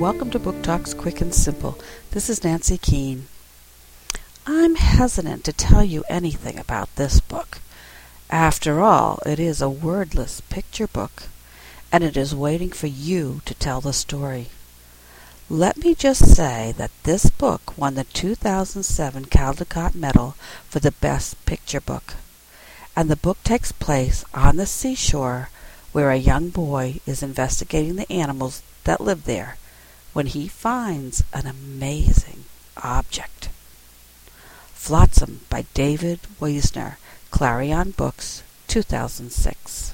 welcome to Book Talks Quick and Simple. This is Nancy Keane. I'm hesitant to tell you anything about this book. After all, it is a wordless picture book, and it is waiting for you to tell the story. Let me just say that this book won the 2007 Caldecott Medal for the Best Picture Book, and the book takes place on the seashore where a young boy is investigating the animals that live there when he finds an amazing object. Flotsam by David Wiesner, Clarion Books, 2006.